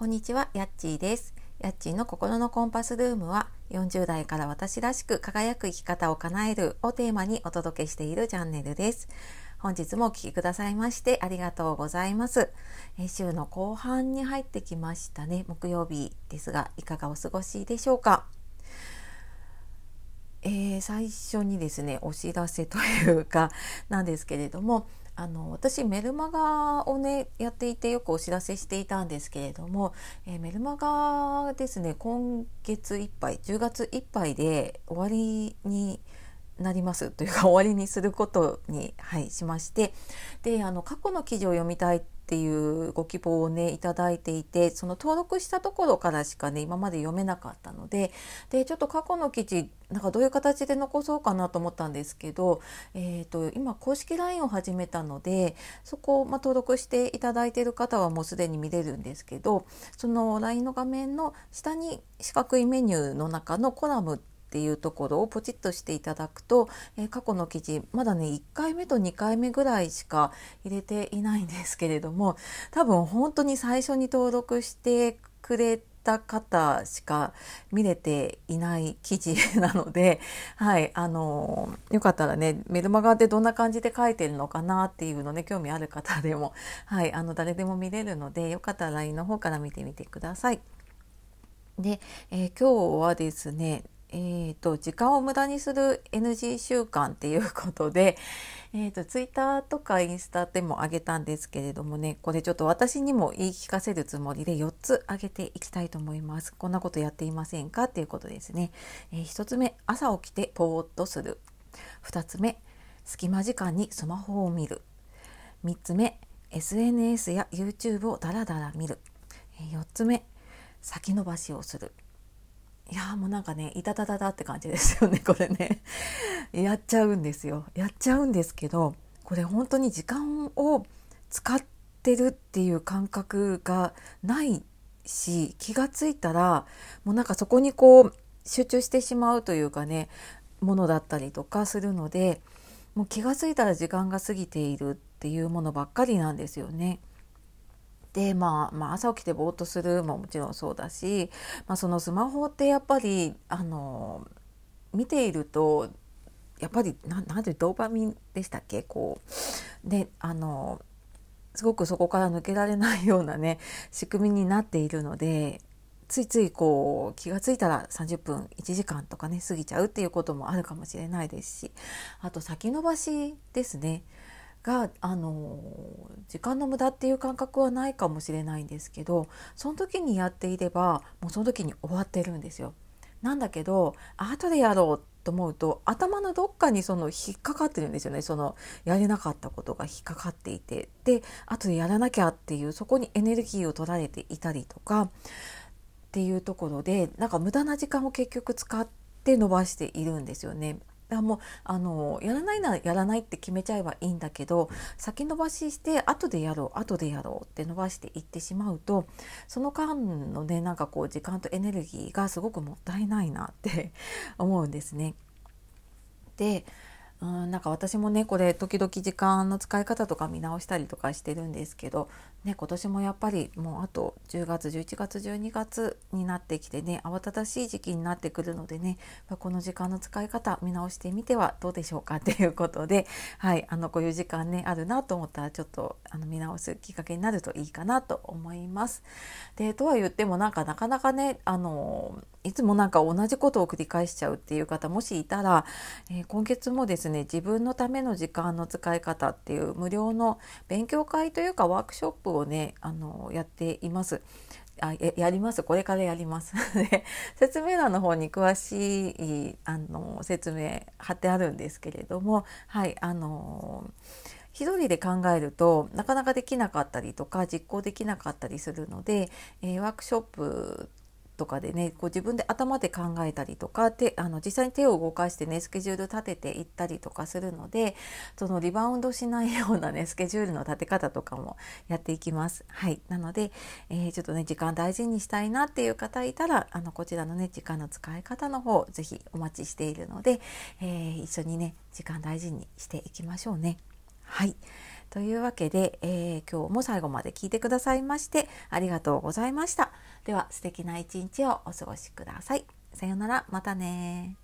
こんにちは、やっちーです。やっちーの心のコンパスルームは40代から私らしく輝く生き方を叶えるをテーマにお届けしているチャンネルです。本日もお聴きくださいましてありがとうございます。え週の後半に入ってきましたね。木曜日ですが、いかがお過ごしでしょうか？えー、最初にですねお知らせというかなんですけれどもあの私メルマガをねやっていてよくお知らせしていたんですけれども、えー、メルマガですね今月いっぱい10月いっぱいで終わりになりますというか 終わりにすることに、はい、しましてであの過去の記事を読みたいっていうご希望をねいいていてその登録したところからしかね今まで読めなかったのででちょっと過去の記事なんかどういう形で残そうかなと思ったんですけど、えーと、今公式 LINE を始めたのでそこを、ま登録していただいている方はもうすでに見れるんですけどその LINE の画面の下に四角いメニューの中のコラムっていうところをポチッとしていただくと、えー、過去の記事まだね1回目と2回目ぐらいしか入れていないんですけれども多分本当に最初に登録してくれた方しか見れていない記事なので、はい、あのよかったらねメルマガでどんな感じで書いてるのかなっていうのね興味ある方でも、はい、あの誰でも見れるのでよかったら LINE の方から見てみてください。で、えー、今日はですねえーと、時間を無駄にする NG 習慣っていうことで、えーと、ツイッターとかインスタでもあげたんですけれどもねこれちょっと私にも言い聞かせるつもりで4つあげていきたいと思います。こんなことやっていませんかっていうことですね、えー、1つ目朝起きてポーっとする。2つ目隙間時間にスマホを見る。3つ目 SNS や YouTube をダラダラ見る。4つ目先延ばしをする。いやもうなんかねいたたたたって感じですよね これねやっちゃうんですよやっちゃうんですけどこれ本当に時間を使ってるっていう感覚がないし気がついたらもうなんかそこにこう集中してしまうというかねものだったりとかするのでもう気が付いたら時間が過ぎているっていうものばっかりなんですよね。で、まあ、まあ朝起きてぼーっとするももちろんそうだし、まあ、そのスマホってやっぱりあの見ているとやっぱりななんてドーパミンでしたっけ？こうであのすごくそこから抜けられないようなね仕組みになっているのでついついこう気が付いたら30分1時間とかね過ぎちゃうっていうこともあるかもしれないですしあと先延ばしですね。があの時間の無駄っていう感覚はないかもしれないんですけどその時にやっていればもうその時に終わってるんですよ。なんだけど後でやろうと思うと頭のどっかにその引っかかってるんですよねそのやれなかったことが引っかかっていてで後でやらなきゃっていうそこにエネルギーを取られていたりとかっていうところでなんか無駄な時間を結局使って伸ばしているんですよね。だもうあのやらないならやらないって決めちゃえばいいんだけど先延ばしして後でやろう後でやろうって伸ばしていってしまうとその間のねなんかこう時間とエネルギーがすごくもったいないなって思うんですね。でうんなんか私もねこれ時々時間の使い方とか見直したりとかしてるんですけど、ね、今年もやっぱりもうあと10月11月12月になってきてね慌ただしい時期になってくるのでねこの時間の使い方見直してみてはどうでしょうか っていうことで、はい、あのこういう時間ねあるなと思ったらちょっとあの見直すきっかけになるといいかなと思います。でとは言ってもなんかなかなかねあのいつもなんか同じことを繰り返しちゃうっていう方もしいたら、えー、今月もですね自分のための時間の使い方っていう無料の勉強会というかワークショップをねあのやっています。あやりますこれからやります で説明欄の方に詳しいあの説明貼ってあるんですけれどもはいあの一人で考えるとなかなかできなかったりとか実行できなかったりするので、えー、ワークショップとかでねこう自分で頭で考えたりとかであの実際に手を動かしてねスケジュール立てていったりとかするのでそのリバウンドしないようなね スケジュールの立て方とかもやっていきます。はい、なので、えー、ちょっとね時間大事にしたいなっていう方いたらあのこちらのね時間の使い方の方是非お待ちしているので、えー、一緒にね時間大事にしていきましょうね。はいというわけで、えー、今日も最後まで聞いてくださいましてありがとうございました。では素敵な一日をお過ごしください。さようなら、またね